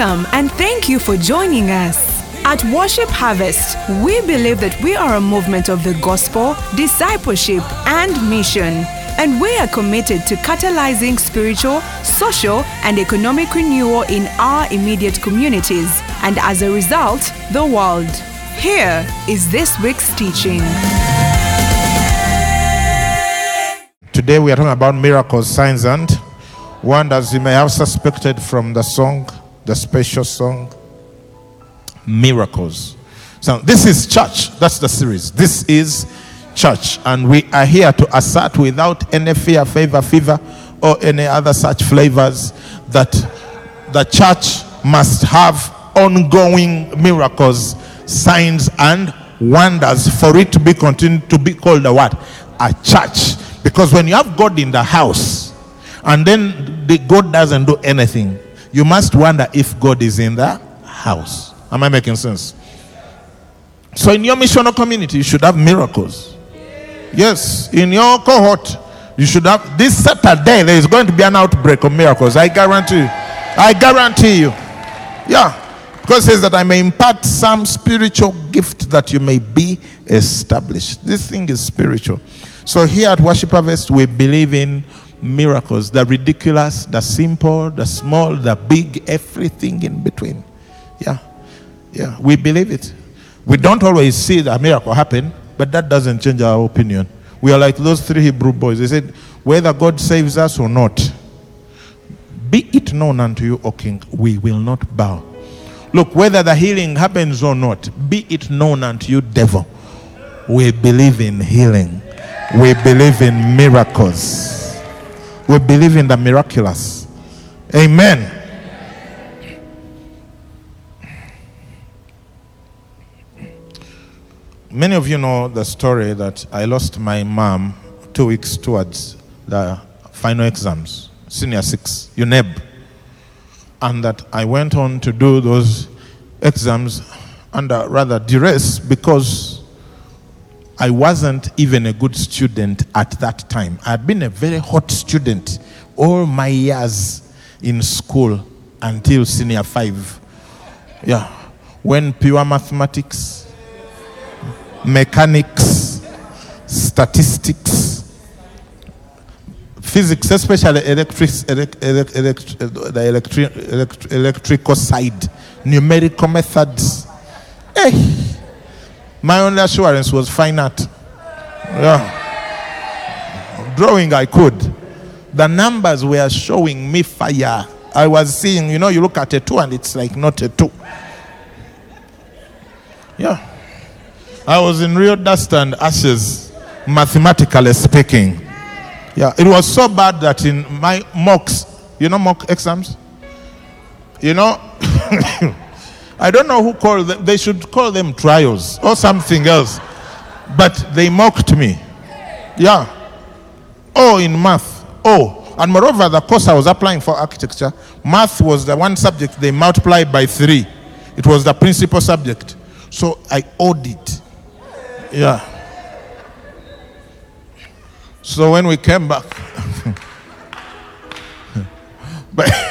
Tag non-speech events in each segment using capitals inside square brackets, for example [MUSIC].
Welcome and thank you for joining us. At Worship Harvest, we believe that we are a movement of the gospel, discipleship, and mission. And we are committed to catalyzing spiritual, social, and economic renewal in our immediate communities, and as a result, the world. Here is this week's teaching. Today we are talking about miracles, signs, and wonders. You may have suspected from the song, the special song, miracles. So this is church. That's the series. This is church, and we are here to assert without any fear, favor, fever, or any other such flavors that the church must have ongoing miracles, signs, and wonders for it to be continued to be called a what? A church. Because when you have God in the house and then the God doesn't do anything, you must wonder if God is in the house. Am I making sense? So in your missional community, you should have miracles. Yes, in your cohort, you should have this Saturday there is going to be an outbreak of miracles. I guarantee you. I guarantee you. Yeah. God says that I may impart some spiritual gift that you may be established. This thing is spiritual. So here at Worship Harvest, we believe in miracles the ridiculous, the simple, the small, the big, everything in between. Yeah. Yeah. We believe it. We don't always see the miracle happen, but that doesn't change our opinion. We are like those three Hebrew boys. They said, whether God saves us or not, be it known unto you, O King, we will not bow. Look, whether the healing happens or not, be it known unto you, devil, we believe in healing. We believe in miracles. We believe in the miraculous. Amen. Many of you know the story that I lost my mom two weeks towards the final exams, senior six, UNEB. And that I went on to do those exams under rather duress because I wasn't even a good student at that time. I had been a very hot student all my years in school until senior five. Yeah. When pure mathematics, mechanics, statistics, physics, especially electric, elect, elect, elect, the electric, elect, electrical side, numerical methods. Hey, my only assurance was fine art. Yeah. Drawing I could. The numbers were showing me fire. I was seeing, you know, you look at a two and it's like not a two. Yeah. I was in real dust and ashes, mathematically speaking. Yeah, it was so bad that in my mocks, you know, mock exams, you know, [COUGHS] [COUGHS] I don't know who called them, they should call them trials or something else, but they mocked me. Yeah. Oh, in math. Oh, and moreover, the course I was applying for architecture, math was the one subject they multiplied by three. It was the principal subject. So I owed it. Yeah. So when we came back, [LAUGHS] but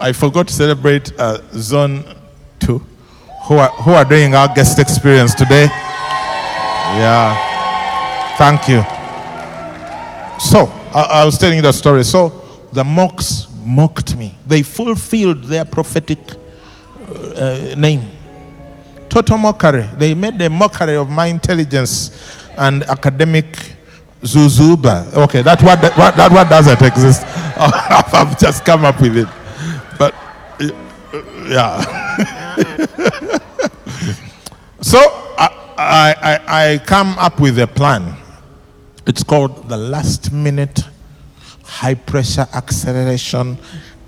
I forgot to celebrate uh, Zone 2, who are, who are doing our guest experience today. Yeah. Thank you. So, I, I was telling you the story. So, the mocks mocked me. They fulfilled their prophetic uh, name. Total mockery. They made a mockery of my intelligence and academic zuzuba. Okay, that what that, what doesn't exist. [LAUGHS] I've just come up with it. But yeah. [LAUGHS] so I, I, I come up with a plan. It's called the last minute high pressure acceleration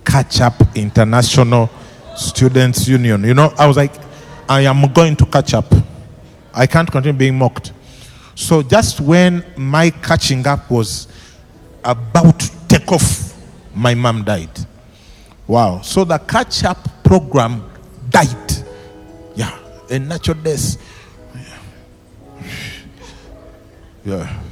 catch up international students union. You know, I was like, I am going to catch up. I can't continue being mocked. So just when my catching up was about to take off, my mom died. Wow. So the catch up program died. Yeah. A natural death. Yeah.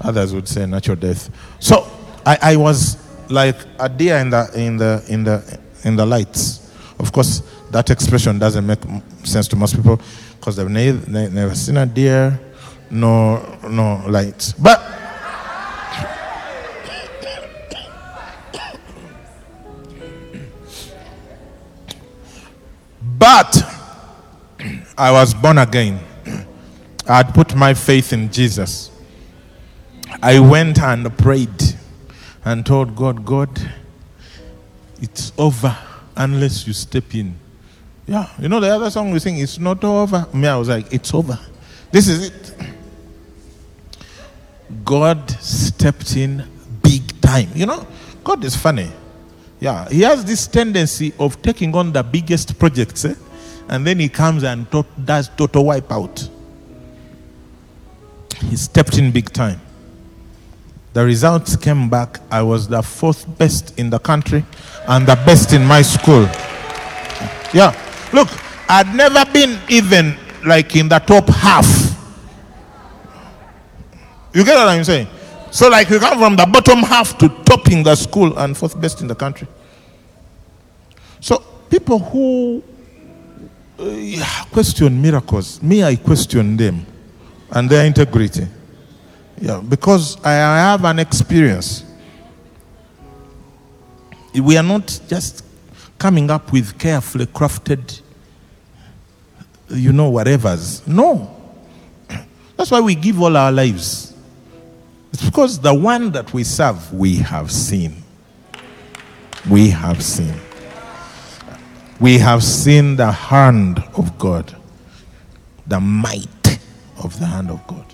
Others would say natural death. So I, I was like a deer in the in the in the in the lights. Of course, that expression doesn't make sense to most people because they've ne- ne- never seen a deer, no no lights. But but I was born again. I had put my faith in Jesus. I went and prayed and told God, God, it's over unless you step in. Yeah, you know the other song we sing, it's not over. Me, I was like, it's over. This is it. God stepped in big time. You know, God is funny. Yeah, He has this tendency of taking on the biggest projects, eh? and then He comes and to- does total wipeout. He stepped in big time. The results came back. I was the fourth best in the country and the best in my school. Yeah. Look, I'd never been even like in the top half. You get what I'm saying? So, like, you come from the bottom half to topping the school and fourth best in the country. So, people who uh, question miracles, me, I question them and their integrity. Yeah, because I have an experience. We are not just coming up with carefully crafted, you know, whatevers. No. That's why we give all our lives. It's because the one that we serve, we have seen. We have seen. We have seen the hand of God, the might of the hand of God.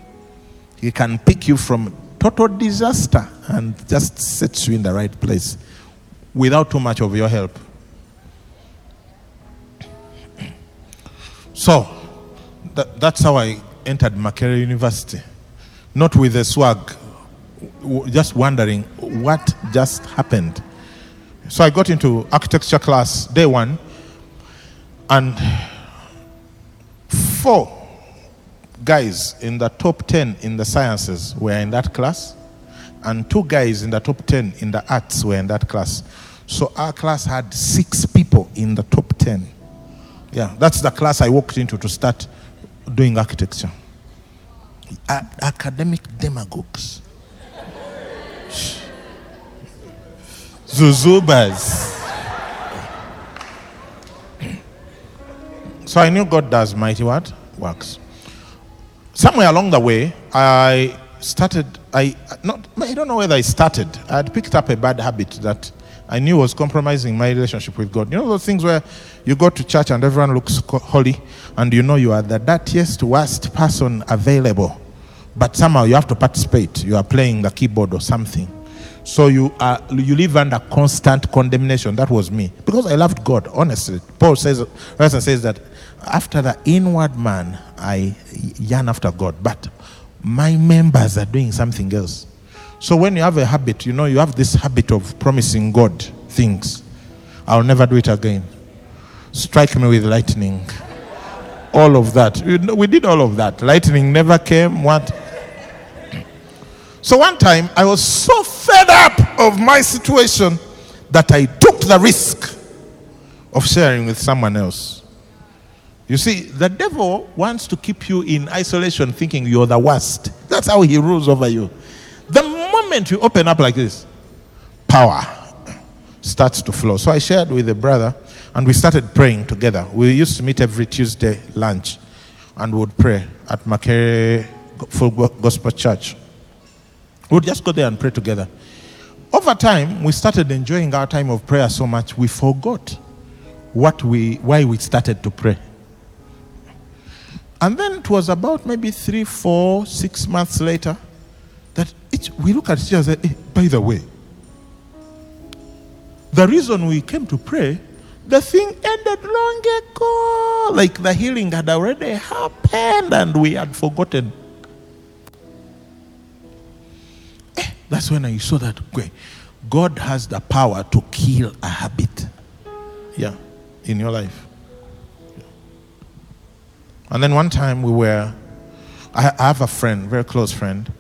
He can pick you from total disaster and just set you in the right place without too much of your help. So, that, that's how I entered Makerere University. Not with a swag, just wondering what just happened. So I got into architecture class day one, and four guys in the top 10 in the sciences were in that class, and two guys in the top 10 in the arts were in that class. So our class had six people in the top 10. Yeah, that's the class I walked into to start doing architecture. A- academic demagogues. Zuzubas. So I knew God does mighty what? Works. Somewhere along the way, I started, I not, I don't know whether I started. I had picked up a bad habit that I knew was compromising my relationship with God. You know those things where you go to church and everyone looks holy, and you know you are the dirtiest, worst person available, but somehow you have to participate. You are playing the keyboard or something. So you are you live under constant condemnation. That was me because I loved God. Honestly, Paul says, Pastor says that after the inward man, I yearn after God, but my members are doing something else. So when you have a habit, you know, you have this habit of promising God things. I'll never do it again. Strike me with lightning. All of that. We did all of that. Lightning never came. What? So one time I was so fed up of my situation that I took the risk of sharing with someone else. You see, the devil wants to keep you in isolation thinking you're the worst. That's how he rules over you. The moment you open up like this, power starts to flow. So I shared with a brother and we started praying together. We used to meet every Tuesday lunch and would pray at Makerere Full Gospel Church. We just go there and pray together. Over time, we started enjoying our time of prayer so much we forgot what we why we started to pray. And then it was about maybe three, four, six months later that each, we look at each other and say, "Eh, by the way, the reason we came to pray, the thing ended long ago. Like the healing had already happened and we had forgotten. That's when I saw that okay, God has the power to kill a habit. Yeah, in your life. And then one time we were, I I have a friend, very close friend.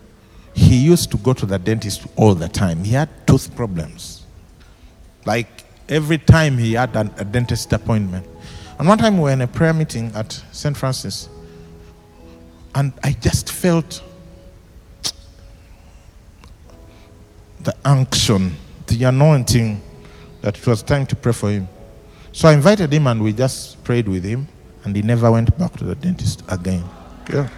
He used to go to the dentist all the time. He had tooth problems. Like every time he had an, a dentist appointment. And one time we were in a prayer meeting at St. Francis, and I just felt the unction, the anointing that it was time to pray for him. So I invited him and we just prayed with him, and he never went back to the dentist again. Yeah.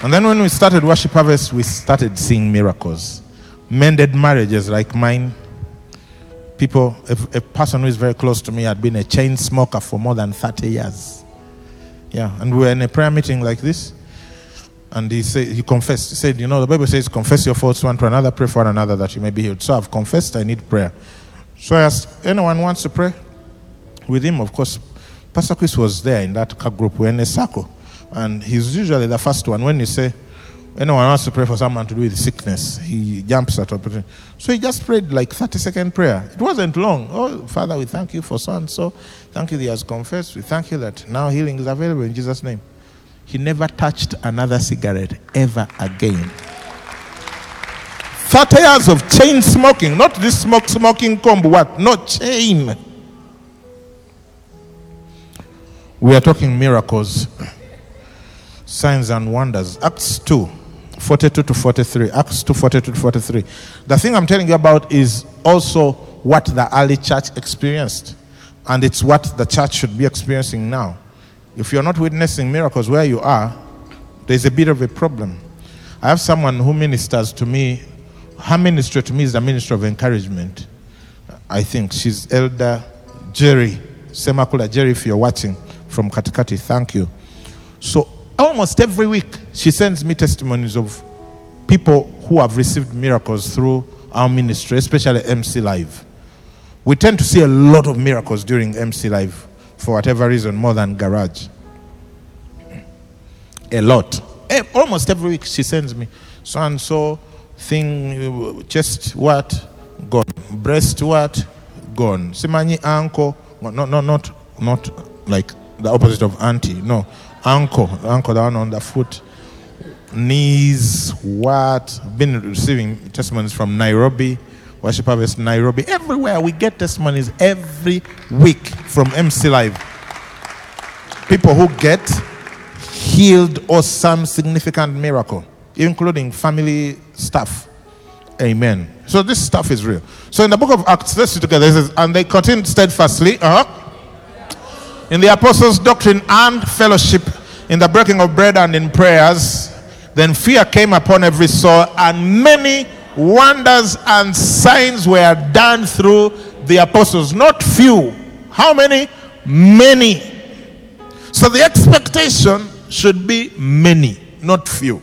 And then when we started Worship Harvest, we started seeing miracles. Mended marriages like mine. People, a, a person who is very close to me had been a chain smoker for more than 30 years. Yeah, and we were in a prayer meeting like this. And he said, he confessed. He said, You know, the Bible says, confess your faults one to another, pray for one another that you may be healed. So I've confessed, I need prayer. So I asked, Anyone wants to pray? With him, of course, Pastor Chris was there in that group. We're in a circle. And he's usually the first one. When you say, anyone wants to pray for someone to do with sickness, he jumps at opportunity. So he just prayed like 30 second prayer. It wasn't long. Oh, Father, we thank you for so and so. Thank you that he has confessed. We thank you that now healing is available in Jesus' name. He never touched another cigarette ever again. 30 years of chain smoking, not this smoke smoking combo, what? No chain. We are talking miracles, signs and wonders. Acts 2, 42 to 43. Acts 2, 42 to 43. The thing I'm telling you about is also what the early church experienced. And it's what the church should be experiencing now. If you're not witnessing miracles where you are, there's a bit of a problem. I have someone who ministers to me. Her ministry to me is the ministry of encouragement. I think she's Elder Jerry Semakula. Jerry, if you're watching from Katikati, thank you. So almost every week she sends me testimonies of people who have received miracles through our ministry, especially MC Live. We tend to see a lot of miracles during MC Live for whatever reason, more than Garage. A lot. Eh, Almost every week she sends me so and so thing, chest what? Gone. Breast what? Gone. Simanyi ankle. No, no, not, not like the opposite of auntie. No. Ankle. Ankle, the one on the foot. Knees, what? Been receiving testimonies from Nairobi, Worship Harvest Nairobi. Everywhere we get testimonies every week from MC Live. People who get healed or some significant miracle, including family stuff. Amen. So this stuff is real. So in the book of Acts, let's see together. It says, and they continued steadfastly uh in the apostles' doctrine and fellowship, in the breaking of bread and in prayers. Then fear came upon every soul, and many wonders and signs were done through the apostles. Not few. How many? Many. So the expectation should be many, not few.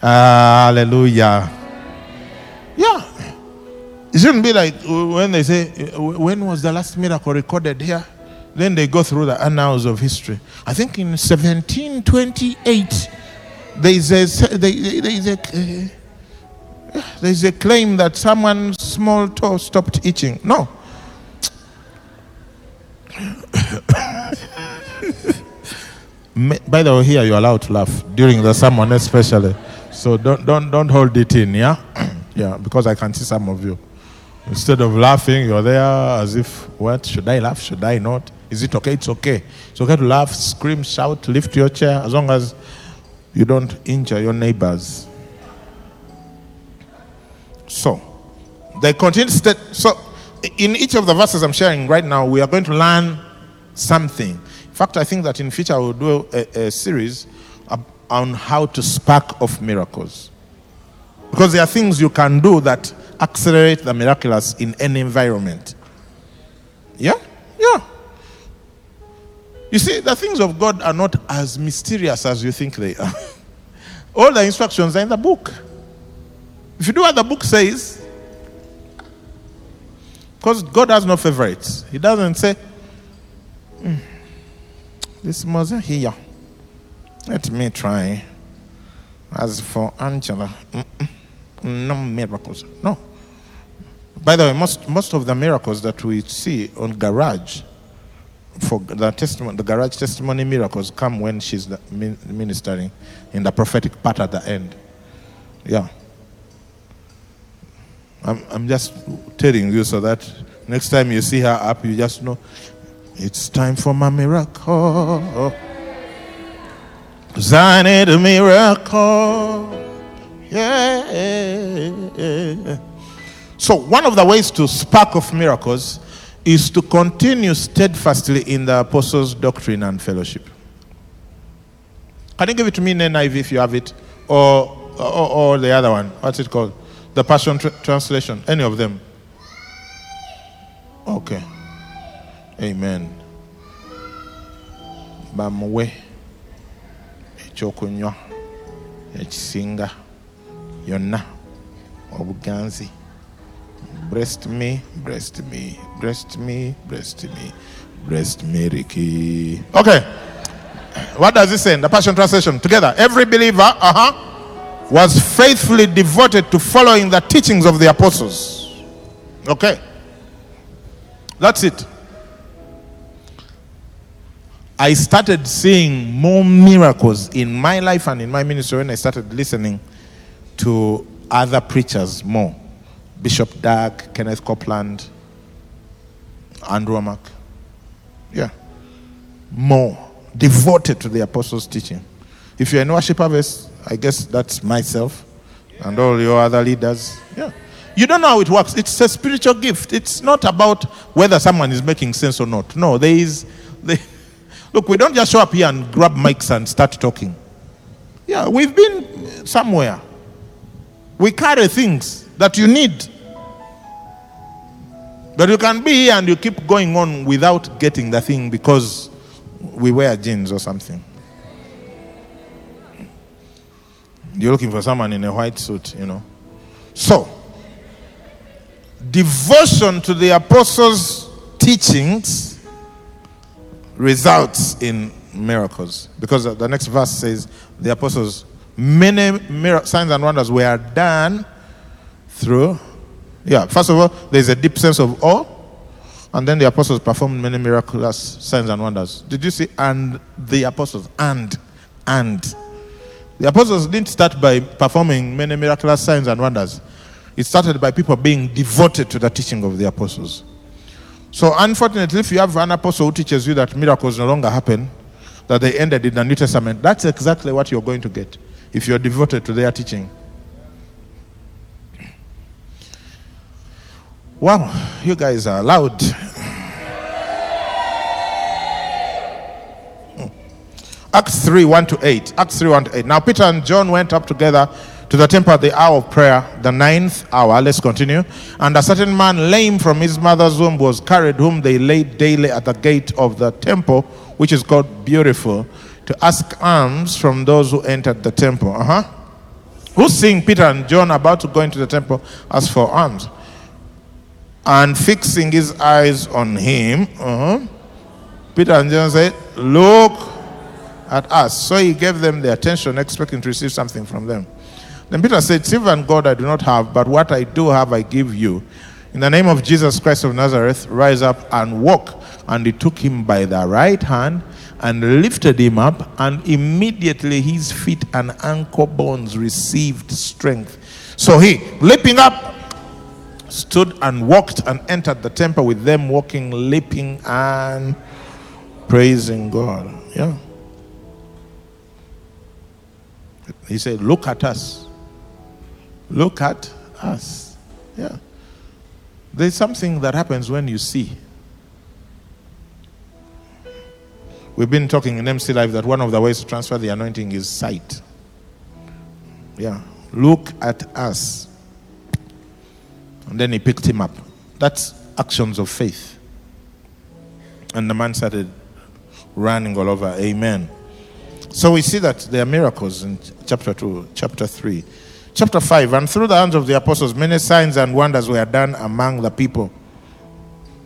Hallelujah. Yeah. It shouldn't be like uh, when they say, uh, uh, when was the last miracle recorded here? Then they go through the annals of history. I think in 1728, there is a, there is a, there is a claim that someone's small toe stopped itching. No. By the way, here you're allowed to laugh during the sermon, especially. So don't don't don't hold it in, yeah, [CLEARS THROAT] yeah, because I can see some of you. Instead of laughing, you're there as if, what should I laugh? Should I not? Is it okay? It's okay. It's okay to laugh, scream, shout, lift your chair, as long as you don't injure your neighbors. So, they continue. St- so, in each of the verses I'm sharing right now, we are going to learn something. In fact, I think that in future I will do a, a series on how to spark off miracles. Because there are things you can do that accelerate the miraculous in any environment. Yeah? Yeah. You see, the things of God are not as mysterious as you think they are. [LAUGHS] All the instructions are in the book. If you do what the book says, because God has no favorites, He doesn't say, "Hmm, This mother here, let me try. As for Angela, no miracles. No. By the way, most, most of the miracles that we see on Garage, for the testimony, the Garage testimony miracles come when she's ministering in the prophetic part at the end. Yeah. I'm, I'm just telling you so that next time you see her up, you just know it's time for my miracle. I need a miracle. Yeah. So, one of the ways to spark of miracles is to continue steadfastly in the apostles' doctrine and fellowship. Can you give it to me in NIV if you have it? Or, or, or the other one? What's it called? The Passion tr- Translation? Any of them? Okay. Amen. bamuwe ekyokunywa ekisinga yonna obuganzi breast me breast me breast me breast me breast me Ricky. okay. What does it say in the passion translation? Together. Every believer uh-huh was faithfully devoted to following the teachings of the apostles. Okay. That's it. I started seeing more miracles in my life and in my ministry when I started listening to other preachers more. Bishop Dag, Kenneth Copeland, Andrew Wommack. Yeah. More devoted to the apostles' teaching. If you're in worship harvest, I guess that's myself and all your other leaders. Yeah. You don't know how it works. It's a spiritual gift. It's not about whether someone is making sense or not. No, there is. There, [LAUGHS] Look, we don't just show up here and grab mics and start talking. Yeah, we've been somewhere. We carry things that you need. But you can be here and you keep going on without getting the thing because we wear jeans or something. You're looking for someone in a white suit, you know. So, devotion to the apostles' teachings results in miracles. Because the next verse says, the apostles, many mir- signs and wonders were done through. Yeah, first of all, there's a deep sense of awe. And then the apostles performed many miraculous signs and wonders. Did you see? And the apostles, and, and. The apostles didn't start by performing many miraculous signs and wonders. It started by people being devoted to the teaching of the apostles. So, unfortunately, if you have an apostle who teaches you that miracles no longer happen, that they ended in the New Testament, that's exactly what you're going to get if you're devoted to their teaching. Wow, you guys are loud. Acts 3 1 to 8. Acts 3 1 to 8. Now, Peter and John went up together to the temple at the hour of prayer, the ninth hour. Let's continue. And a certain man, lame from his mother's womb, was carried, whom they laid daily at the gate of the temple, which is called Beautiful, to ask alms from those who entered the temple. Uh huh. Who seeing Peter and John about to go into the temple asked for alms? And fixing his eyes on him, uh-huh, Peter and John said, Look at us. So he gave them the attention, expecting to receive something from them. Then Peter said, Silver and gold I do not have, but what I do have I give you. In the name of Jesus Christ of Nazareth, rise up and walk. And he took him by the right hand and lifted him up, and immediately his feet and ankle bones received strength. So he, leaping up, stood and walked and entered the temple with them, walking, leaping, and praising God. Yeah. He said, Look at us. Look at us. Yeah. There's something that happens when you see. We've been talking in MC Live that one of the ways to transfer the anointing is sight. Yeah. Look at us. And then he picked him up. That's actions of faith. And the man started running all over. Amen. So we see that there are miracles in chapter 2, chapter 3. Chapter 5 And through the hands of the apostles, many signs and wonders were done among the people.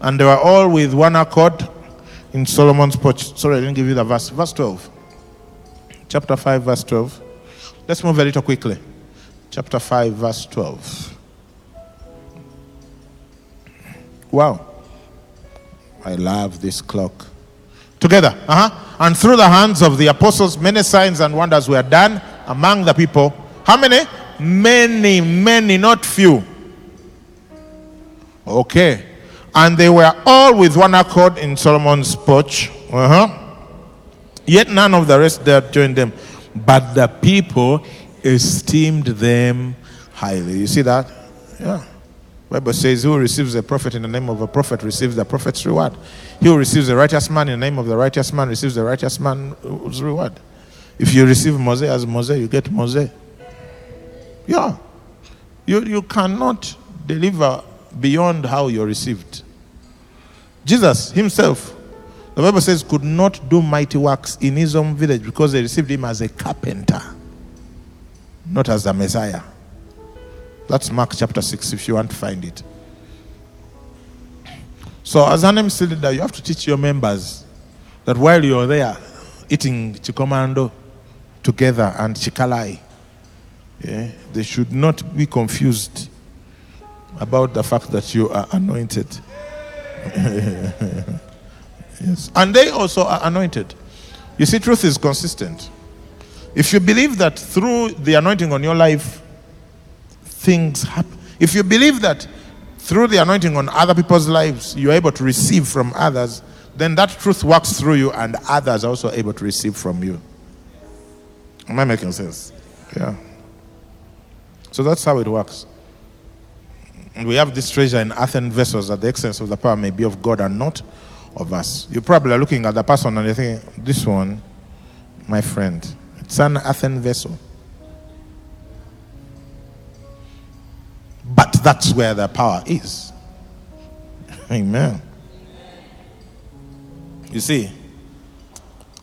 And they were all with one accord in Solomon's porch. Sorry, I didn't give you the verse. Verse 12. Chapter 5, verse 12. Let's move a little quickly. Chapter 5, verse 12. Wow. I love this clock. Together. Uh-huh. And through the hands of the apostles, many signs and wonders were done among the people. How many? Many, many, not few. Okay. And they were all with one accord in Solomon's porch. Uh-huh. Yet none of the rest there joined them. But the people esteemed them highly. You see that? Yeah. Bible says, Who receives a prophet in the name of a prophet receives the prophet's reward. He who receives a righteous man in the name of the righteous man receives the righteous man's reward. If you receive Moses as Moses, you get Moses. Yeah. You, you cannot deliver beyond how you're received. Jesus himself, the Bible says, could not do mighty works in his own village because they received him as a carpenter, not as the Messiah. That's Mark chapter 6 if you want to find it. So, as an MC leader, you have to teach your members that while you're there eating chikomando together and chikalai, yeah, they should not be confused about the fact that you are anointed. [LAUGHS] yes. And they also are anointed. You see, truth is consistent. If you believe that through the anointing on your life, things happen. If you believe that through the anointing on other people's lives, you're able to receive from others, then that truth works through you and others are also able to receive from you. Am I making sense? Yeah. So that's how it works. We have this treasure in earthen vessels that the excellence of the power may be of God and not of us. You probably are looking at the person and you're thinking, this one, my friend, it's an earthen vessel. That's where the power is. [LAUGHS] Amen. You see,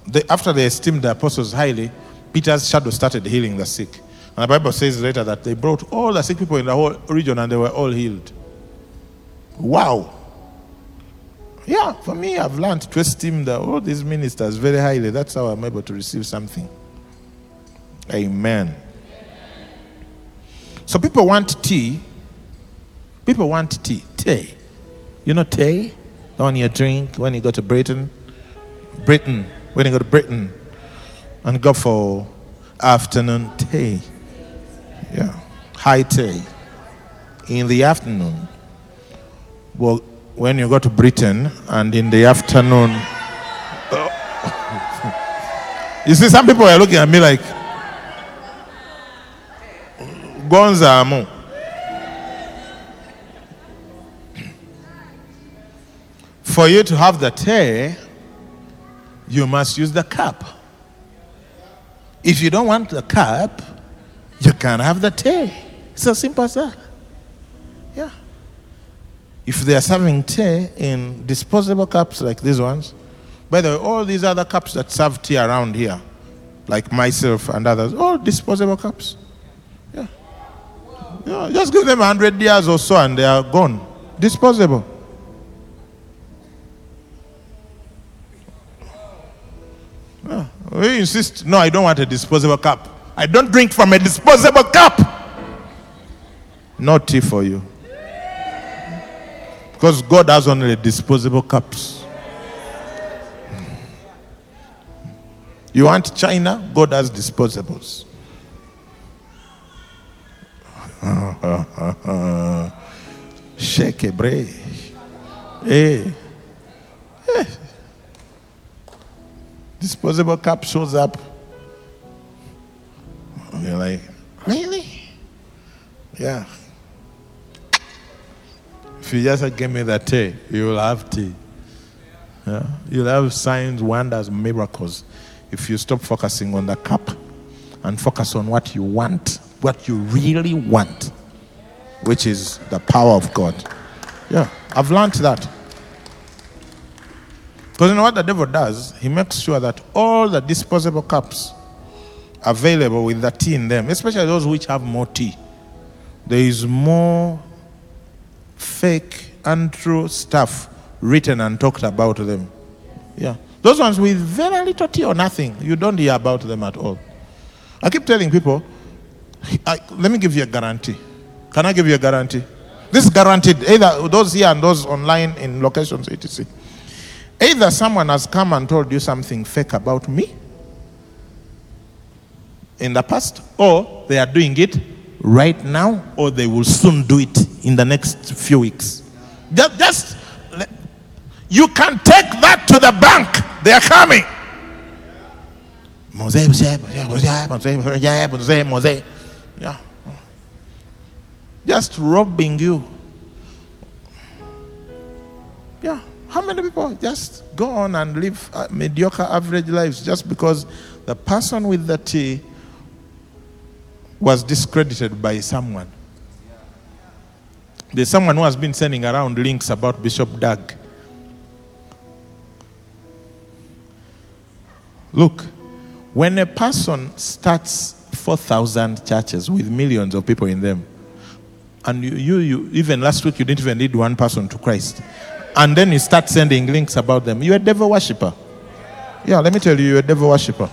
they, after they esteemed the apostles highly, Peter's shadow started healing the sick. And the Bible says later that they brought all the sick people in the whole region and they were all healed. Wow. Yeah, for me, I've learned to esteem the, all these ministers very highly. That's how I'm able to receive something. Amen. So people want tea. People want tea. Tea. You know tea? The one you drink when you go to Britain. Britain. When you go to Britain and go for afternoon tea. Yeah. High tea. In the afternoon. Well, when you go to Britain and in the afternoon. Oh. [LAUGHS] you see, some people are looking at me like, Gonzamo. For you to have the tea, you must use the cup. If you don't want the cup, you can't have the tea. It's as simple as that. Yeah. If they are serving tea in disposable cups like these ones, by the way, all these other cups that serve tea around here, like myself and others, all disposable cups. Yeah. yeah just give them 100 years or so and they are gone. Disposable. Oh, we insist, no, I don't want a disposable cup. I don't drink from a disposable cup. No tea for you. Because God has only disposable cups. You want China? God has disposables. [LAUGHS] Shake a break. Hey. hey. Disposable cup shows up. You're like, really? Yeah. If you just give me that tea, you will have tea. Yeah? You'll have signs, wonders, miracles. If you stop focusing on the cup and focus on what you want, what you really want, which is the power of God. Yeah, I've learned that. Because you know what the devil does? He makes sure that all the disposable cups available with the tea in them, especially those which have more tea, there is more fake, untrue stuff written and talked about them. Yeah. Those ones with very little tea or nothing, you don't hear about them at all. I keep telling people, I, let me give you a guarantee. Can I give you a guarantee? This is guaranteed, either those here and those online in locations, etc. Either someone has come and told you something fake about me in the past, or they are doing it right now, or they will soon do it in the next few weeks. Just, just you can take that to the bank. They are coming. Yeah. Just robbing you. Yeah. How many people just go on and live mediocre, average lives just because the person with the tea was discredited by someone? There's someone who has been sending around links about Bishop Dag. Look, when a person starts 4,000 churches with millions of people in them, and you, you, you, even last week, you didn't even lead one person to Christ, and then you start sending links about them, you're a devil worshiper. Yeah, let me tell you, you're a devil worshiper.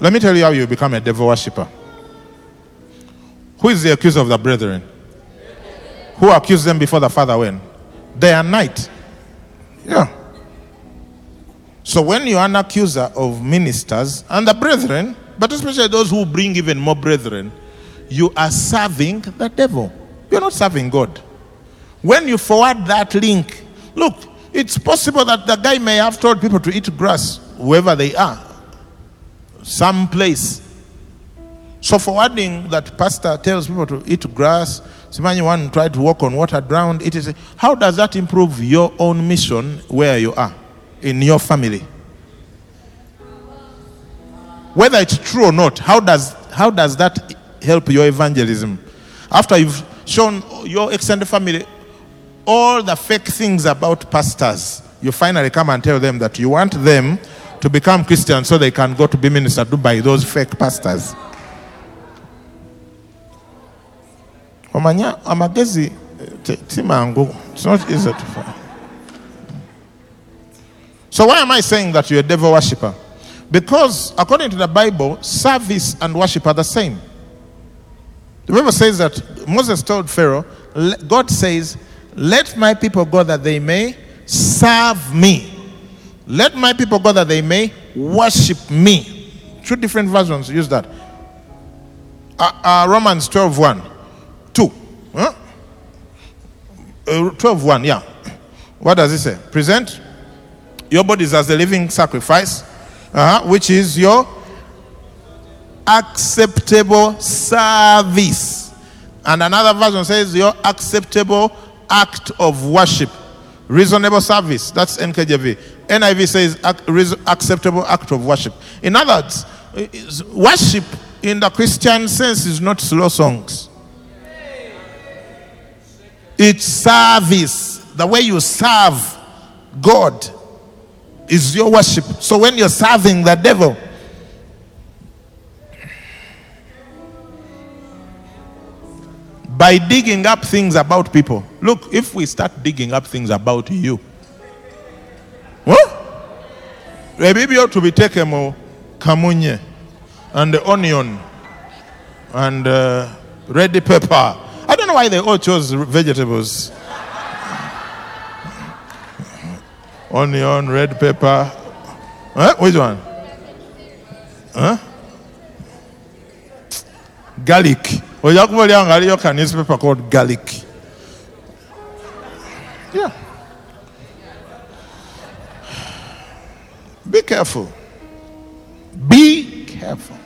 Let me tell you how you become a devil worshiper. Who is the accuser of the brethren? Who accused them before the Father when? Day and night. Yeah. So when you are an accuser of ministers and the brethren, but especially those who bring even more brethren, you are serving the devil. You're not serving God. When you forward that link, look, it's possible that the guy may have told people to eat grass wherever they are, some place. So forwarding that pastor tells people to eat grass, Simanyi one try to walk on water ground. It is how does that improve your own mission where you are in your family? Whether it's true or not, how does how does that help your evangelism? After you've shown your extended family all the fake things about pastors, you finally come and tell them that you want them to become Christians so they can go to be ministered by those fake pastors. it's not easy to find. So why am i saying that you're a devil worshipper because according to the bible service and worship are the same. The bible says that moses told pharaoh god says let my people go that they may serve me. Let my people go that they may worship me. Two different versions use that. Uh, uh, romans 12 1 2 huh? uh, 12 1 yeah. What does it say? Present your bodies as a living sacrifice uh-huh, which is your acceptable service. And another version says your acceptable act of worship. Reasonable service. That's nkjv niv says ac- acceptable act of worship. In other words worship in the christian sense is not slow songs. It's service. The way you serve God is your worship. So when you're serving the devil, by digging up things about people, look, if we start digging up things about you, what? Maybe ought to be taken kamunye and the onion and uh, red pepper. I don't know why they all chose vegetables. Onion, red pepper. Huh? Which one? Huh? Garlic. Nga aliyo ka newspaper called garlic. Yeah. Be careful. Be careful.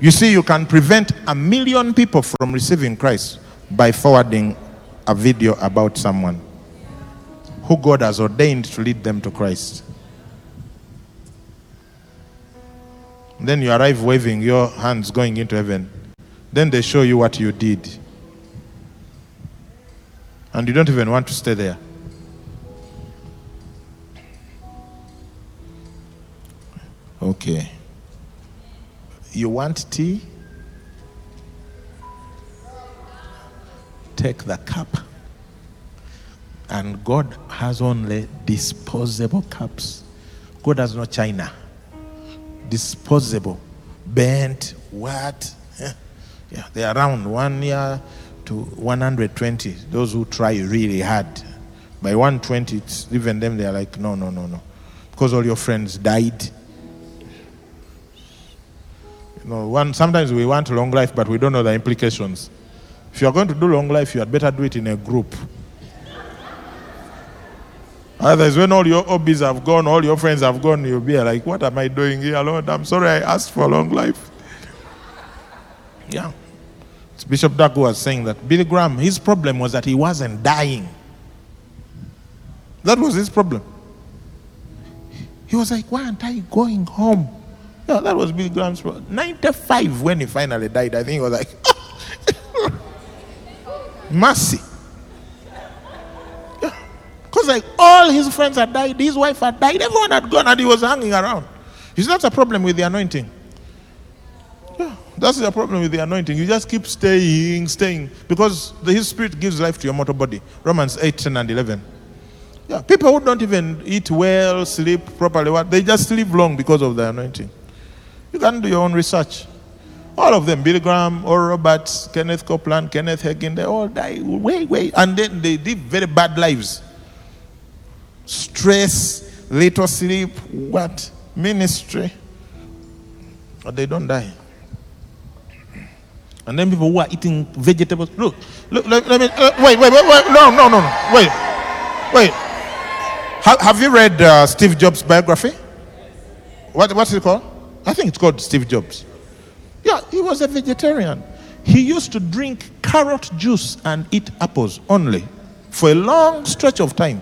You see, you can prevent a million people from receiving Christ by forwarding a video about someone who God has ordained to lead them to Christ. Then you arrive waving your hands going into heaven. Then they show you what you did. And you don't even want to stay there. Okay. You want tea? Take the cup. And God has only disposable cups. God has no china. Disposable. Bent, what? [LAUGHS] Yeah, they are around one year to 120. Those who try really hard. By 120, it's, even them, they are like, no, no, no, no. Because all your friends died. You know, one, sometimes we want long life, but we don't know the implications. If you are going to do long life, you had better do it in a group Otherwise, when all your hobbies have gone, all your friends have gone, you'll be like, What am I doing here, Lord? I'm sorry I asked for long life. Yeah. Bishop Dag who was saying that Billy Graham, his problem was that he wasn't dying. That was his problem. He was like, Why aren't I going home? Yeah, that was Billy Graham's problem. 95 when he finally died. I think he was like, [LAUGHS] Mercy. Because like all his friends had died, his wife had died, everyone had gone and he was hanging around. It's not a problem with the anointing. Yeah, that's the problem with the anointing. You just keep staying, staying. Because his spirit gives life to your mortal body. Romans 8, 10, and 11. Yeah, people who don't even eat well, sleep properly, what they just live long because of the anointing. You can do your own research. All of them, Billy Graham, Oral Roberts, Kenneth Copeland, Kenneth Hagin, they all die way, way. And then they live very bad lives. Stress, little sleep, what? Ministry. But they don't die. And then people who are eating vegetables. Look, look, let, let me, uh, wait, wait, wait, wait, no, no, no, no, wait, wait. Ha, have you read uh, Steve Jobs' biography? What, what's it called? I think it's called Steve Jobs. Yeah, he was a vegetarian. He used to drink carrot juice and eat apples only for a long stretch of time.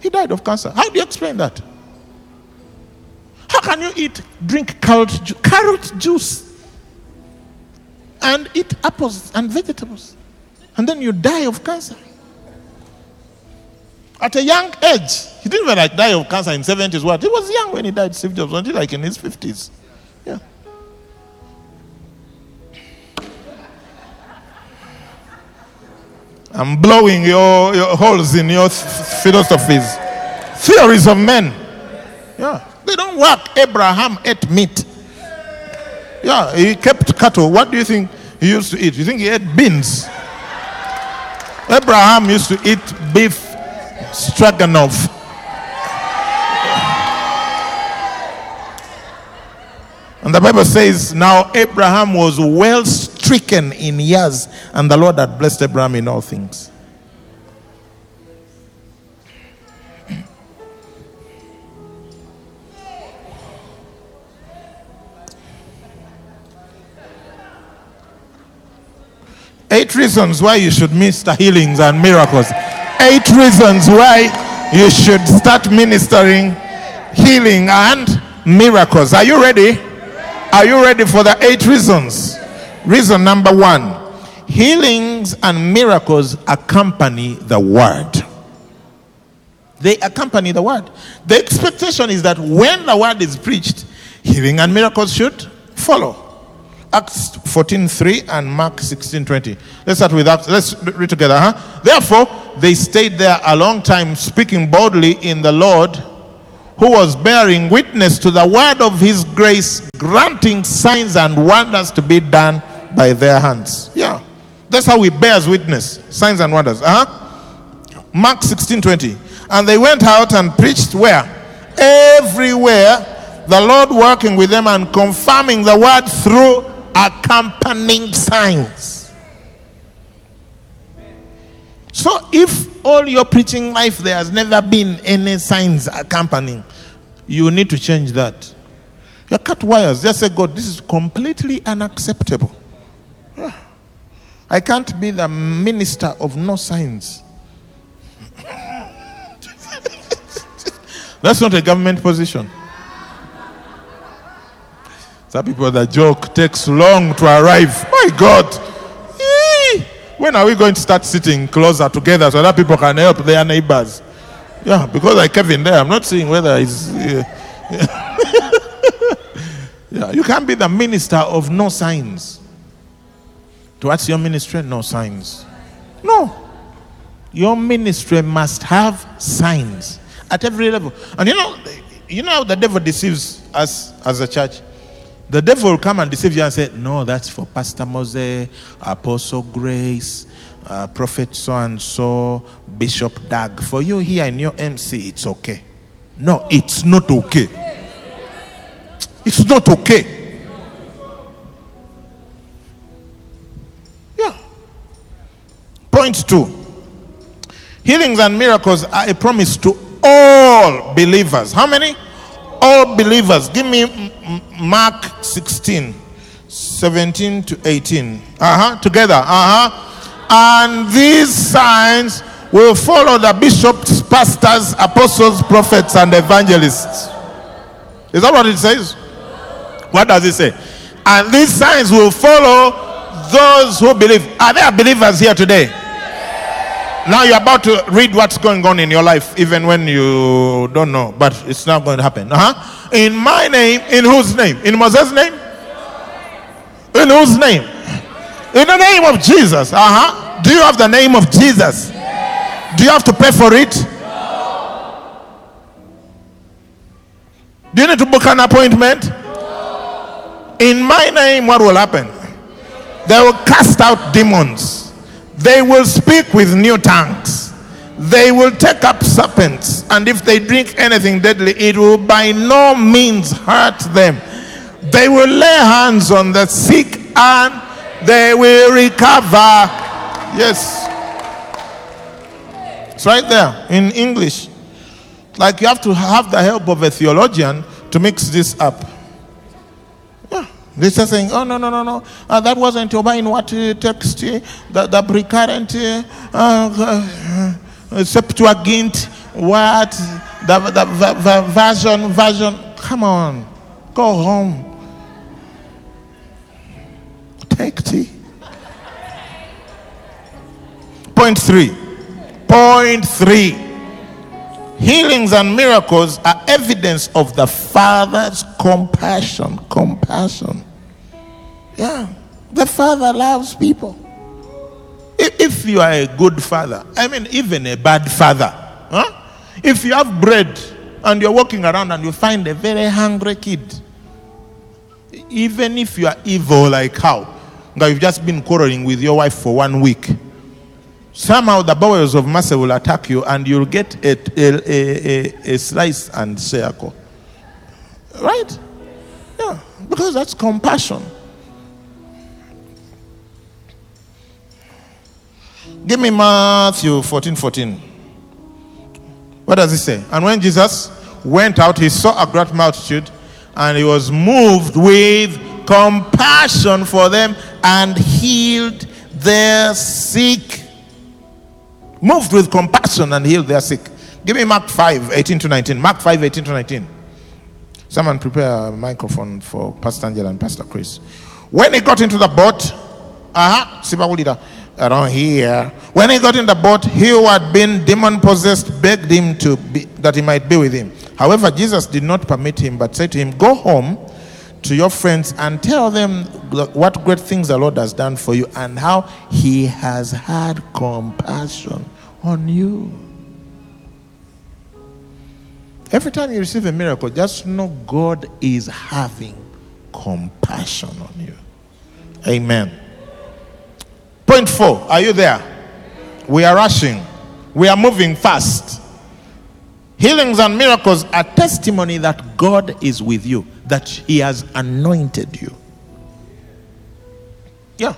He died of cancer. How do you explain that? How can you eat, drink carrot, ju- carrot juice and eat apples and vegetables and then you die of cancer? At a young age, he didn't even like die of cancer in 70s. What? He was young when he died, Steve Jobs, until like in his 50s. Yeah. I'm blowing your, your holes in your philosophies. Theories of men. Yeah. They don't work. Abraham ate meat. Yeah, he kept cattle. What do you think he used to eat? You think he ate beans? Abraham used to eat beef stroganoff. And the Bible says, Now Abraham was well stricken in years, and the Lord had blessed Abraham in all things. Eight reasons why you should minister healings and miracles. Eight reasons why you should start ministering healing and miracles. Are you ready? Are you ready for the eight reasons? Reason number one healings and miracles accompany the word. They accompany the word. The expectation is that when the word is preached, healing and miracles should follow. Acts 14:3 and Mark 16:20. Let's start with Acts. Let's read together. Huh? Therefore, they stayed there a long time, speaking boldly in the Lord, who was bearing witness to the word of his grace, granting signs and wonders to be done by their hands. Yeah. That's how he bears witness. Signs and wonders. Uh-huh. Mark 16:20. And they went out and preached where? Everywhere. The Lord working with them and confirming the word through accompanying signs. So if all your preaching life there has never been any signs accompanying, you need to change that. You cut wires. Just say, God, this is completely unacceptable. Ah. I can't be the minister of no signs. [LAUGHS] That's not a government position. Some people that joke takes long to arrive. My God. When are we going to start sitting closer together so that people can help their neighbors? Yeah, because I kept in there, I'm not seeing whether it's. [LAUGHS] Yeah, you can't be the minister of no signs. Towards your ministry, no signs. No. Your ministry must have signs at every level. And you know, you know how the devil deceives us as a church? The devil will come and deceive you and say, No, that's for Pastor Mose, Apostle Grace, uh, Prophet so and so, Bishop Dag. For you here in your MC, it's okay. No, it's not okay. It's not okay. Yeah. Point two healings and miracles are a promise to all all believers. How many? All believers. Give me Mark 16, 17 to 18. Uh huh. Together. Uh huh. And these signs will follow the bishops, pastors, apostles, prophets, and evangelists. Is that what it says? What does it say? And these signs will follow those who believe. Are there believers here today? Now you're about to read what's going on in your life, even when you don't know, but it's not going to happen. Uh-huh. In my name, in whose name? In Moses' name? In whose name? In the name of Jesus. Uh-huh. Do you have the name of Jesus? Do you have to pay for it? Do you need to book an appointment? In my name, what will happen? They will cast out demons. They will speak with new tongues. They will take up serpents. And if they drink anything deadly, it will by no means hurt them. They will lay hands on the sick and they will recover. Yes. It's right there in English. Like you have to have the help of a theologian to mix this up. This is saying, oh, no, no, no, no. Uh, that wasn't obeying what uh, text, uh, the, the precurrent uh, uh, Septuagint, what, the, the, the, the version, version. Come on, go home. Take tea. Point three. Point three. Healings and miracles are evidence of the Father's compassion. Compassion. Yeah. The Father loves people. If, you are a good father, I mean, even a bad father, huh? if you have bread and you're walking around and you find a very hungry kid, even if you are evil like how, you've just been quarreling with your wife for one week, somehow the bowels of mercy will attack you and you'll get a, a, a, a slice and circle. Right? Yeah, because that's compassion. Give me Matthew 14 14. What does it say? And when Jesus went out, he saw a great multitude and he was moved with compassion for them and healed their sick. Moved with compassion and healed their sick. Give me Mark 5 18 to 19. Mark 5 18 to 19. Someone prepare a microphone for Pastor Angela and Pastor Chris. When he got into the boat, uh huh, around here. When he got in the boat, he who had been demon possessed begged him to be, that he might be with him. However, Jesus did not permit him, but said to him, Go home to your friends and tell them what great things the Lord has done for you and how he has had compassion on you. Every time you receive a miracle, just know God is having compassion on you. Amen. Point four. Are you there? We are rushing. We are moving fast. Healings and miracles are testimony that God is with you, that He has anointed you. Yeah.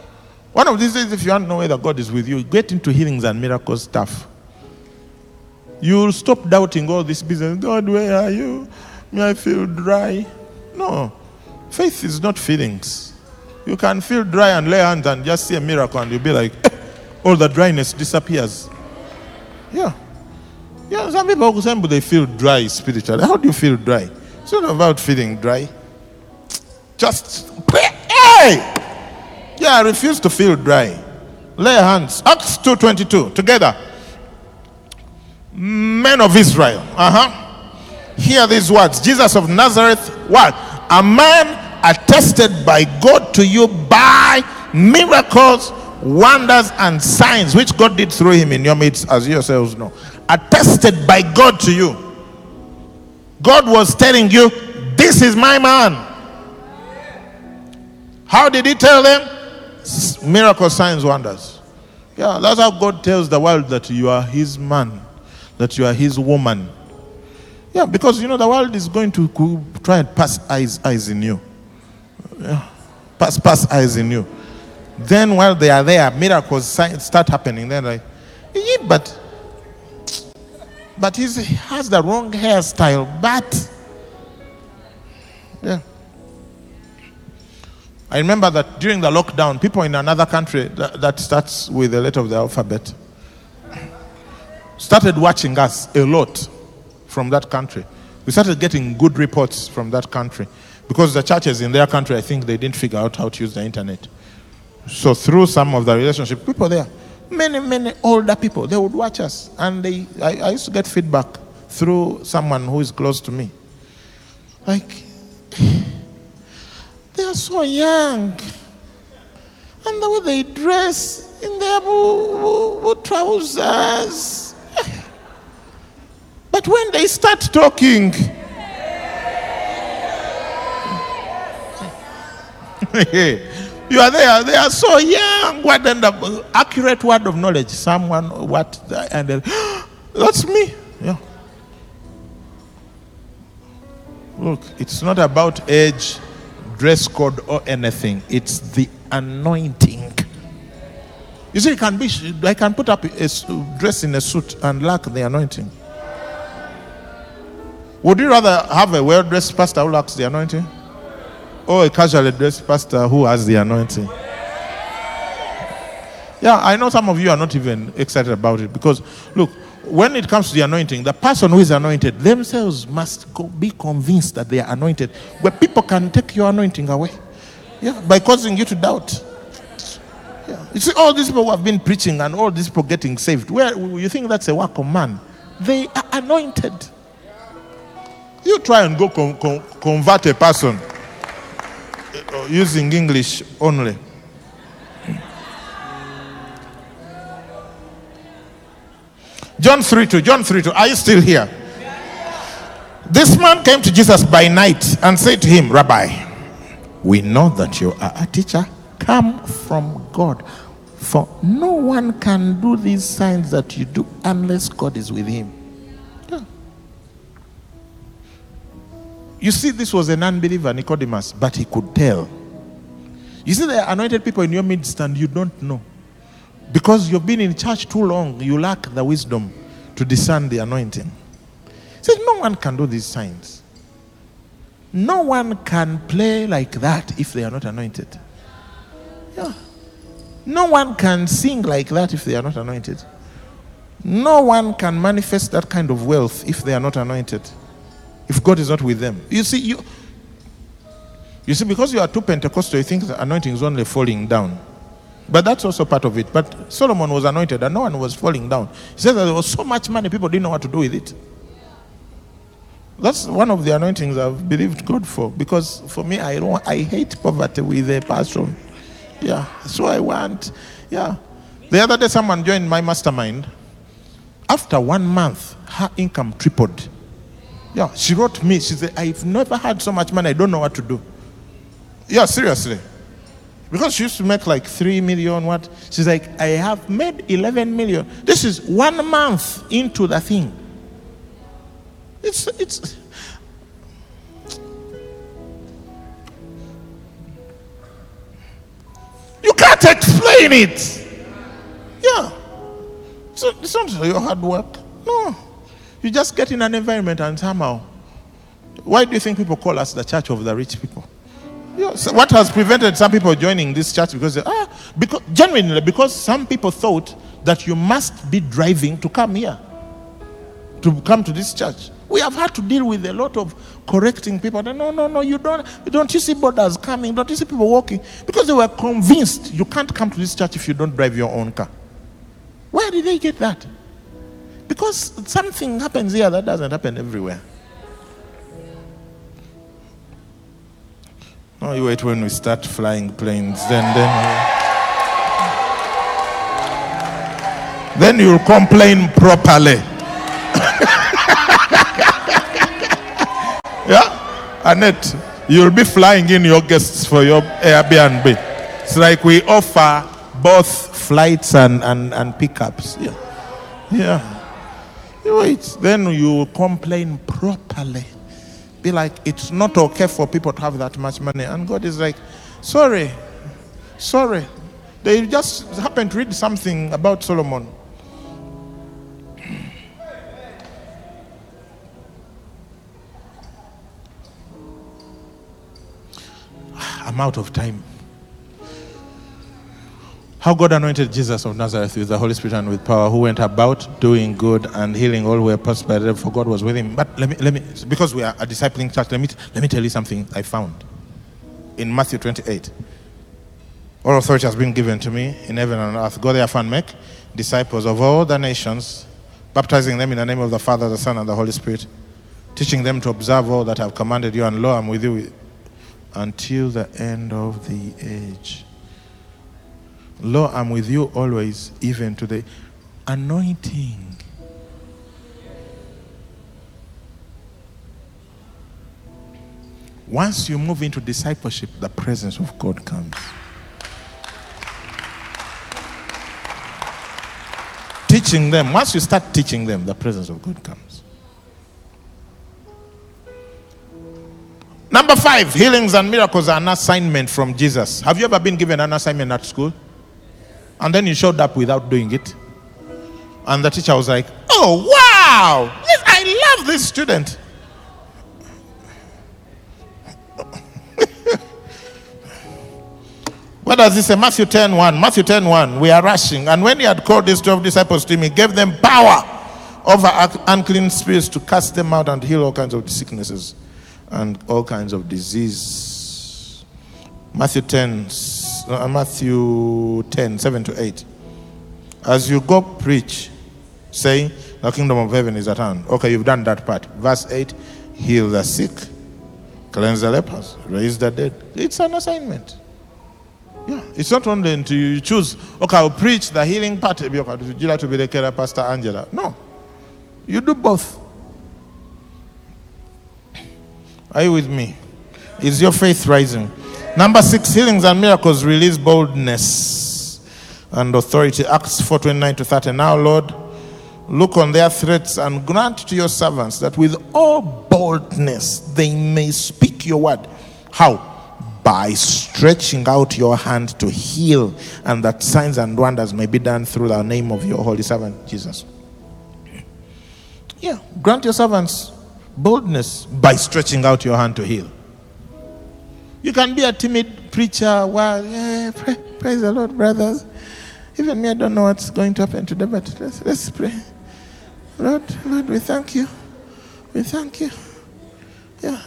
One of these days, if you don't know whether God is with you, get into healings and miracles stuff. You'll stop doubting all this business. God, where are you? May I feel dry? No. Faith is not feelings. You can feel dry and lay hands and just see a miracle and you'll be like, eh, all the dryness disappears. Yeah. Yeah, some people say they feel dry spiritually. How do you feel dry? It's not about feeling dry. Just. Hey! Yeah, I refuse to feel dry. Lay hands. Acts 2.22. Together. Men of Israel. Uh-huh. Hear these words. Jesus of Nazareth. What? A man attested by God to you by miracles, wonders, and signs which God did through him in your midst, as you yourselves know. Attested by God to you. God was telling you, This is my man. How did he tell them? Miracles, signs, wonders. Yeah, that's how God tells the world that you are his man, that you are his woman. Yeah, because you know the world is going to try and pass eyes, eyes in you. Yeah. Pass, pass eyes in you. Then while they are there, miracles start happening. Then like, yeah, but but he has the wrong hairstyle. But, yeah. I remember that during the lockdown, people in another country that, that starts with the letter of the alphabet started watching us a lot from that country. We started getting good reports from that country because the churches in their country, I think they didn't figure out how to use the internet. So through some of the relationship, people there, many, many older people, they would watch us. And they, I, I used to get feedback through someone who is close to me. Like, [SIGHS] they are so young. And the way they dress in their boo trousers. [SIGHS] But when they start talking, [LAUGHS] you are there, they are so young. What an accurate word of knowledge. Someone, what, and then, [GASPS] that's me. Yeah. Look, it's not about age, dress code, or anything. It's the anointing. You see, it can be, I can put up a dress in a suit and lack the anointing. Would you rather have a well dressed pastor who lacks the anointing? Or a casually dressed pastor who has the anointing? Yeah, I know some of you are not even excited about it because, look, when it comes to the anointing, the person who is anointed themselves must be convinced that they are anointed. where people can take your anointing away yeah, by causing you to doubt. Yeah. You see, all these people who have been preaching and all these people getting saved, where you think that's a work of man? They are anointed. You try and go con- con- convert a person Uh, using English only. John 3 2. John 3 2. Are you still here? This man came to Jesus by night and said to him, Rabbi, we know that you are a teacher come from God. For no one can do these signs that you do unless God is with him. You see, this was an unbeliever, Nicodemus, but he could tell. You see, there are anointed people in your midst and you don't know. Because you've been in church too long, you lack the wisdom to discern the anointing. He says, No one can do these signs. No one can play like that if they are not anointed. Yeah. No one can sing like that if they are not anointed. No one can manifest that kind of wealth if they are not anointed. If God is not with them. You see, you you see, because you are too Pentecostal, you think the anointing is only falling down. But that's also part of it. But Solomon was anointed and no one was falling down. He said that there was so much money, people didn't know what to do with it. That's one of the anointings I've believed God for. Because for me, I don't I hate poverty with a passion. Yeah. So I want, yeah. The other day someone joined my mastermind. After one month, her income tripled. Yeah. She wrote me, she said, I've never had so much money, I don't know what to do. Yeah, seriously. Because she used to make like three million, what? She's like, I have made 11 million. This is one month into the thing. It's, it's, you can't explain it. Yeah. So it's not your hard work. No. You just get in an environment and somehow. Why do you think people call us the church of the rich people? What has prevented some people joining this church? Because, they- ah, because genuinely, because some people thought that you must be driving to come here, to come to this church. We have had to deal with a lot of correcting people. No, no, no, you don't. Don't you see bodas coming? Don't you see people walking? Because they were convinced you can't come to this church if you don't drive your own car. Where did they get that? Because something happens here that doesn't happen everywhere. No, you wait when we start flying planes, then then then you'll complain properly. [LAUGHS] yeah, Annette, you'll be flying in your guests for your Airbnb. It's like we offer both flights and and, and pickups. Yeah, yeah. Wait, then you complain properly. Be like, it's not okay for people to have that much money. And God is like, sorry, sorry. They just happened to read something about Solomon. I'm out of time. How God anointed Jesus of Nazareth with the Holy Spirit and with power, who went about doing good and healing all who were persecuted, for God was with him. But let me, let me, because we are a discipling church, let me, let me tell you something I found in Matthew 28. All authority has been given to me in heaven and earth. Go therefore and make disciples of all the nations, baptizing them in the name of the Father, the Son, and the Holy Spirit, teaching them to observe all that I have commanded you, and lo, I'm with you until the end of the age. Lo, I'm with you always, even to the anointing. Once you move into discipleship, the presence of God comes. Teaching them, once you start teaching them, the presence of God comes. Number five, healings and miracles are an assignment from Jesus. Have you ever been given an assignment at school? And then you showed up without doing it. And the teacher was like, Oh, wow! I love this student. [LAUGHS] what does he say? Matthew 10 1. Matthew 10 1. We are rushing. And when he had called his 12 disciples to him, he gave them power over unclean spirits to cast them out and heal all kinds of sicknesses and all kinds of disease. Matthew 10, uh, Matthew 10, 7 to 8. As you go preach, saying, The kingdom of heaven is at hand. Okay, you've done that part. Verse 8 Heal the sick, cleanse the lepers, raise the dead. It's an assignment. Yeah, it's not only until you choose, okay, I'll preach the healing part. Would you like to be the care Pastor Angela? No. You do both. Are you with me? Is your faith rising? Number six, healings and miracles release boldness and authority. Acts 4 29 to 30. Now, Lord, look on their threats and grant to your servants that with all boldness they may speak your word. How? By stretching out your hand to heal, and that signs and wonders may be done through the name of your holy servant Jesus. Yeah, grant your servants boldness by stretching out your hand to heal. You can be a timid preacher. Well, yeah, pray, praise the Lord, brothers. Even me, I don't know what's going to happen today, but let's, let's pray. Lord, Lord, we thank you. We thank you. Yeah.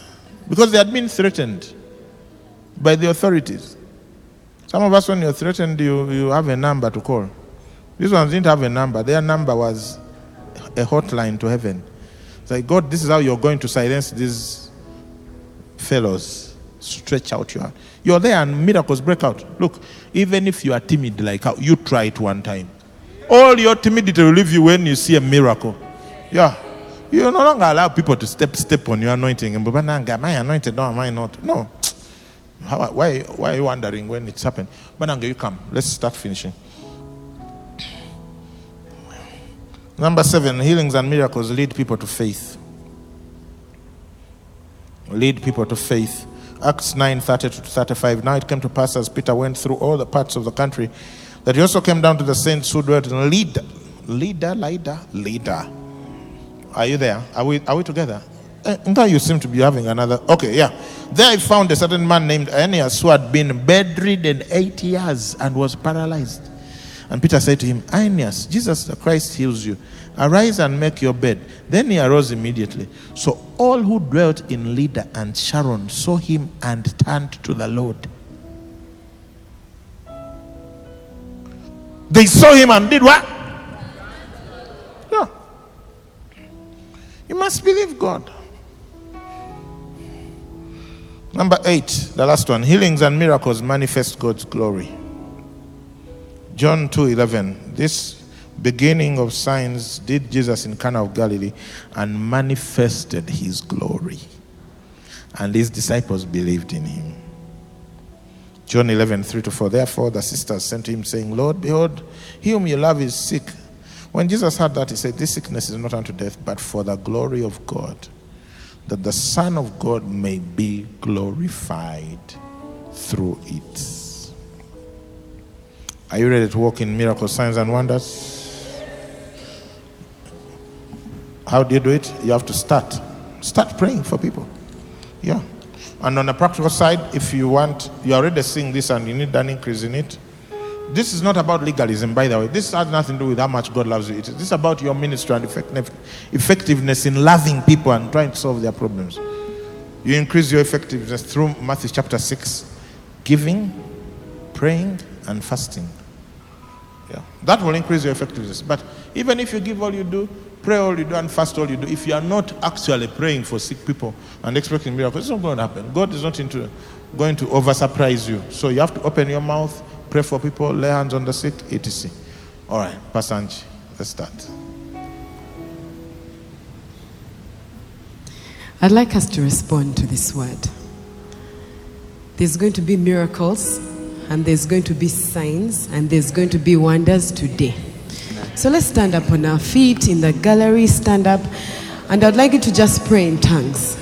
Because they had been threatened by the authorities. Some of us, when you're threatened, you, you have a number to call. These ones didn't have a number. Their number was a hotline to heaven. It's like, God, this is how you're going to silence these fellows. Stretch out your hand. You're there and miracles break out. Look, even if you are timid like how you try it one time. All your timidity will leave you when you see a miracle. Yeah. You no longer allow people to step step on your anointing. And am I anointed? No, am I not? No. [TSK] How, why, why are you wondering when it's happened? Bananga, you come. Let's start finishing. Number seven, healings and miracles lead people to faith. Lead people to faith. Acts 9 30 to 35. Now it came to pass as Peter went through all the parts of the country that he also came down to the saints who dwelt in Lydda. Leader, leader, leader. Are you there? Are we, are we together? Uh, now you seem to be having another. Okay, yeah. There I found a certain man named Aeneas who had been bedridden eight years and was paralyzed. And Peter said to him, Aeneas, Jesus Christ heals you. Arise and make your bed. Then he arose immediately. So all who dwelt in Lydda and Sharon saw him and turned to the Lord. They saw him and did what? Yeah. You must believe God. Number eight, the last one healings and miracles manifest God's glory. John 2 11. This beginning of signs did Jesus in Cana of Galilee and manifested his glory. And his disciples believed in him. John 11, 3 to 4. Therefore, the sisters sent to him, saying, Lord, behold, he whom you love is sick. When Jesus heard that, he said, This sickness is not unto death, but for the glory of God, that the Son of God may be glorified through it. Are you ready to walk in miracles, signs, and wonders? How do you do it? You have to start. Start praying for people. Yeah. And on the practical side, if you want, you are already seeing this and you need an increase in it. This is not about legalism, by the way. This has nothing to do with how much God loves you. This is about your ministry and effectiveness in loving people and trying to solve their problems. You increase your effectiveness through Matthew chapter 6, giving, praying, and fasting. Yeah. That will increase your effectiveness. But even if you give all you do, pray all you do, and fast all you do, if you are not actually praying for sick people and expecting miracles, it's not going to happen. God is not into going to over surprise you. So you have to open your mouth, pray for people, lay hands on the sick, etc. All right, Pastor Angie, let's start. I'd like us to respond to this word. There's going to be miracles, and there's going to be signs, and there's going to be wonders today. So let's stand up on our feet in the gallery, stand up, and I'd like you to just pray in tongues.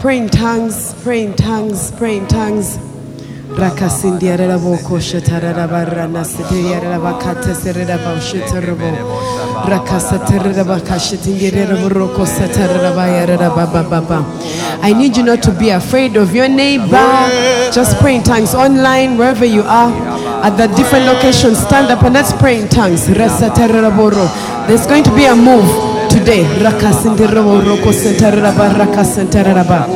Pray in tongues, pray in tongues, pray in tongues. Rakasindiarabo koshataraba rana sitiraba kata seraba shitarabo. Rakasataraba kashitindirabo roko sataraba yaraba baba. I need you not to be afraid of your neighbor. Just pray in tongues online, wherever you are, at the different locations. Stand up and let's pray in tongues. There's going to be a move today. Rakasindirabo roko sentaraba rakasentaraba.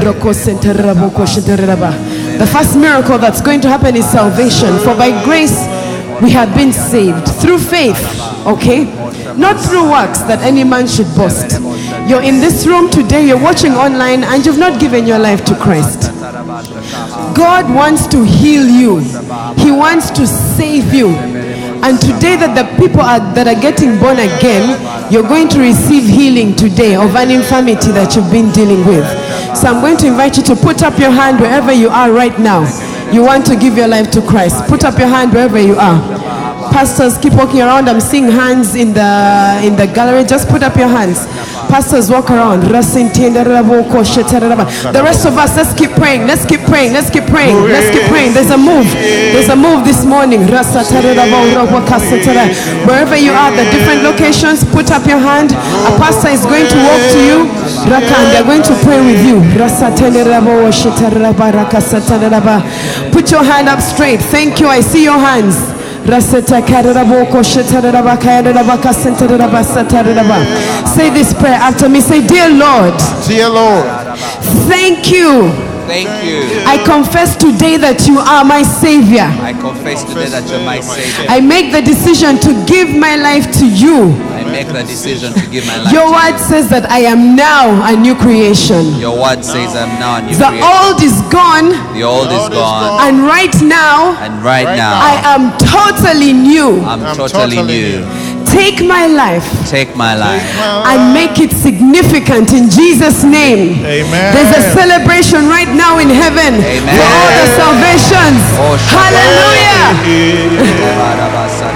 Roko sentarabo koshataraba. The first miracle that's going to happen is salvation. For by grace we have been saved through faith, okay? Not through works that any man should boast. You're in this room today, you're watching online, and you've not given your life to Christ. God wants to heal you, He wants to save you. And today, that the people are, that are getting born again, you're going to receive healing today of an infirmity that you've been dealing with. So I'm going to invite you to put up your hand wherever you are right now. You want to give your life to Christ. Put up your hand wherever you are. Pastors, keep walking around. I'm seeing hands in the in the gallery. Just put up your hands. Pastors, walk around. The rest of us, let's keep praying. Let's keep praying. Let's keep praying. Let's keep praying. There's a move. There's a move this morning. Wherever you are, the different locations, put up your hand. A pastor is going to walk to you. Raka, and they're going to pray with you. Put your hand up straight. Thank you. I see your hands. Say this prayer after me. Say, Dear Lord, Dear Lord, thank you. Thank you. I confess today that you are my Savior. I confess today that you're my Savior. I make the decision to give my life to you. I make the decision to give my life Your to word says that I am now a new creation. Your word says I'm now a new The creation. old is gone, The old is gone. and right now And right now, I am totally new. I'm I'm totally totally new. Take my life Take my life. and make it significant in Jesus' name. Amen. There's a celebration right now in heaven Amen. for all the salvations. Oh, Hallelujah. [LAUGHS]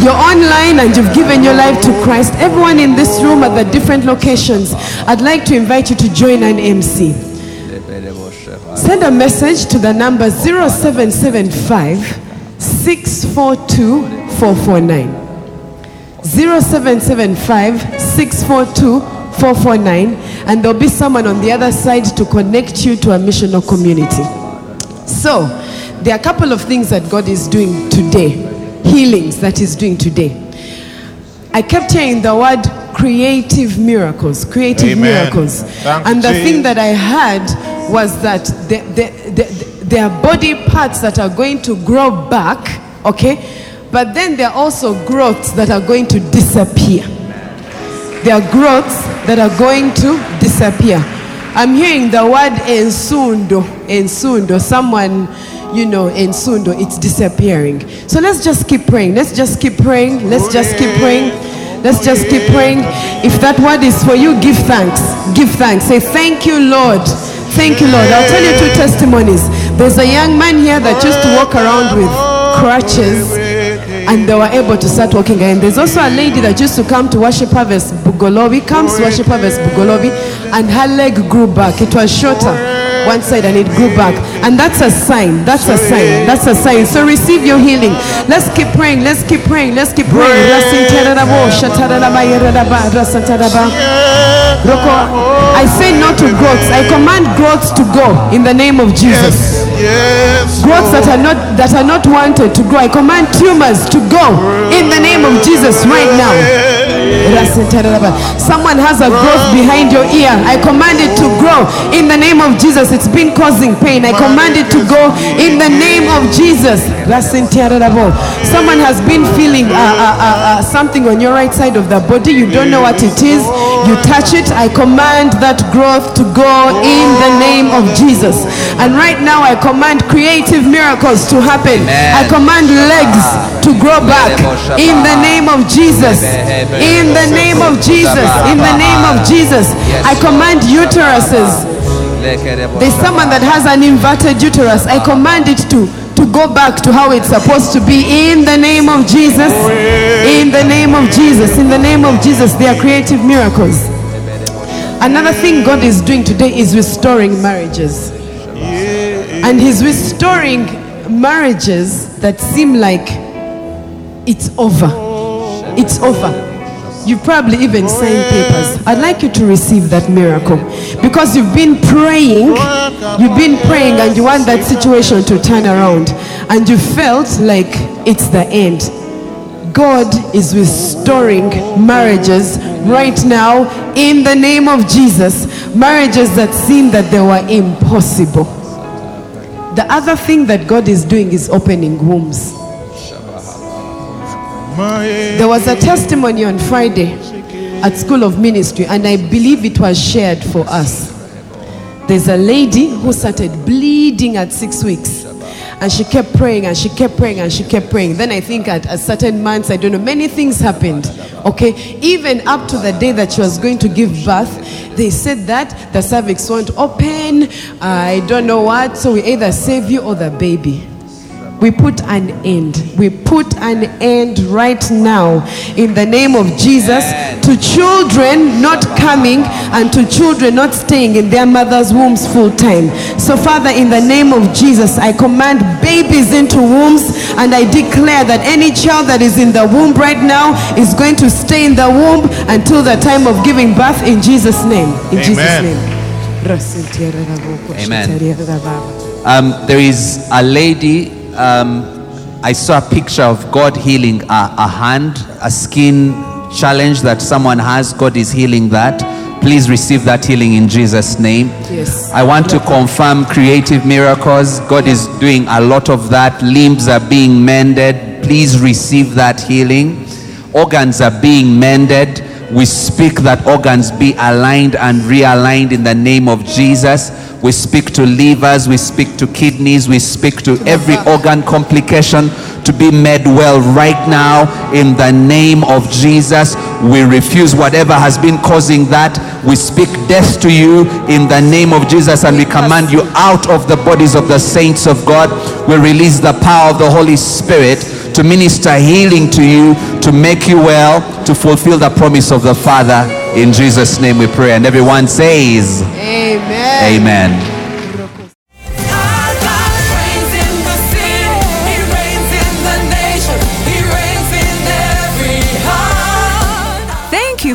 You're online and you've given your life to Christ. Everyone in this room at the different locations, I'd like to invite you to join an MC. Send a message to the number 0775 642 449. 0775 642 449. And there'll be someone on the other side to connect you to a missional community. So, there are a couple of things that God is doing today, healings that He's doing today. I kept hearing the word creative miracles, creative Amen. miracles. Thank and the thing that I heard was that the, the, the, there are body parts that are going to grow back, okay? But then there are also growths that are going to disappear. There are growths that are going to disappear. I'm hearing the word ensundo, ensundo. Someone, you know, ensundo, it's disappearing. So let's just keep praying. Let's just keep praying. Let's just keep praying. Let's just keep praying. If that word is for you, give thanks. Give thanks. Say, Thank you, Lord. Thank you, Lord. I'll tell you two testimonies. There's a young man here that used to walk around with crutches and they were able to start walking again. There's also a lady that used to come to worship harvest Bugolobi, comes to worship harvest Bugolobi, and her leg grew back. It was shorter. One side and it grew back. And that's a sign. That's a sign. That's a sign. So receive your healing. Let's keep praying. Let's keep praying. Let's keep praying. Rasinterarabo, shatararabayeraraba, rasataraba. Roko, I say no to growths. I command growths to go in the name of Jesus. Yes. Growths that are not that are not wanted to grow. I command tumors to go in the name of Jesus right now. Someone has a growth behind your ear. I command it to grow in the name of Jesus. It's been causing pain. I command it to go in the name of Jesus. Someone has been feeling uh, uh, uh, uh, something on your right side of the body. You don't know what it is. You touch it. I command that growth to go in the name of Jesus. And right now, I command creative miracles to happen. I command legs to grow back in the name of Jesus. In the name of Jesus. In the name of Jesus. I command uteruses. There's someone that has an inverted uterus. I command it to to go back to how it's supposed to be in the name of Jesus. In the name of Jesus. In the name of Jesus. They are creative miracles. Another thing God is doing today is restoring marriages. And He's restoring marriages that seem like it's over. It's over. You've probably even signed papers. I'd like you to receive that miracle because you've been praying, you've been praying, and you want that situation to turn around, and you felt like it's the end. God is restoring marriages right now in the name of Jesus. Marriages that seemed that they were impossible. The other thing that God is doing is opening wombs. There was a testimony on Friday at School of Ministry, and I believe it was shared for us. There's a lady who started bleeding at six weeks. And she kept praying and she kept praying and she kept praying. Then I think at a certain months, I don't know, many things happened. Okay, even up to the day that she was going to give birth, they said that the cervix won't open. I don't know what. So we either save you or the baby. We put an end. We put an end right now in the name of Jesus to children not coming and to children not staying in their mother's wombs full time. So, Father, in the name of Jesus, I command babies into wombs and I declare that any child that is in the womb right now is going to stay in the womb until the time of giving birth in Jesus' name. In Jesus' Amen. name. Um, there is a lady, um, I saw a picture of God healing a, a hand, a skin challenge that someone has. God is healing that. Please receive that healing in Jesus' name. Yes. I want to confirm creative miracles. God is doing a lot of that. Limbs are being mended. Please receive that healing. Organs are being mended. We speak that organs be aligned and realigned in the name of Jesus. We speak to livers, we speak to kidneys, we speak to every organ complication to be made well right now in the name of Jesus. We refuse whatever has been causing that. We speak death to you in the name of Jesus and we command you out of the bodies of the saints of God. We release the power of the Holy Spirit to minister healing to you, to make you well, to fulfill the promise of the Father. In Jesus' name we pray. And everyone says, Amen. Amen.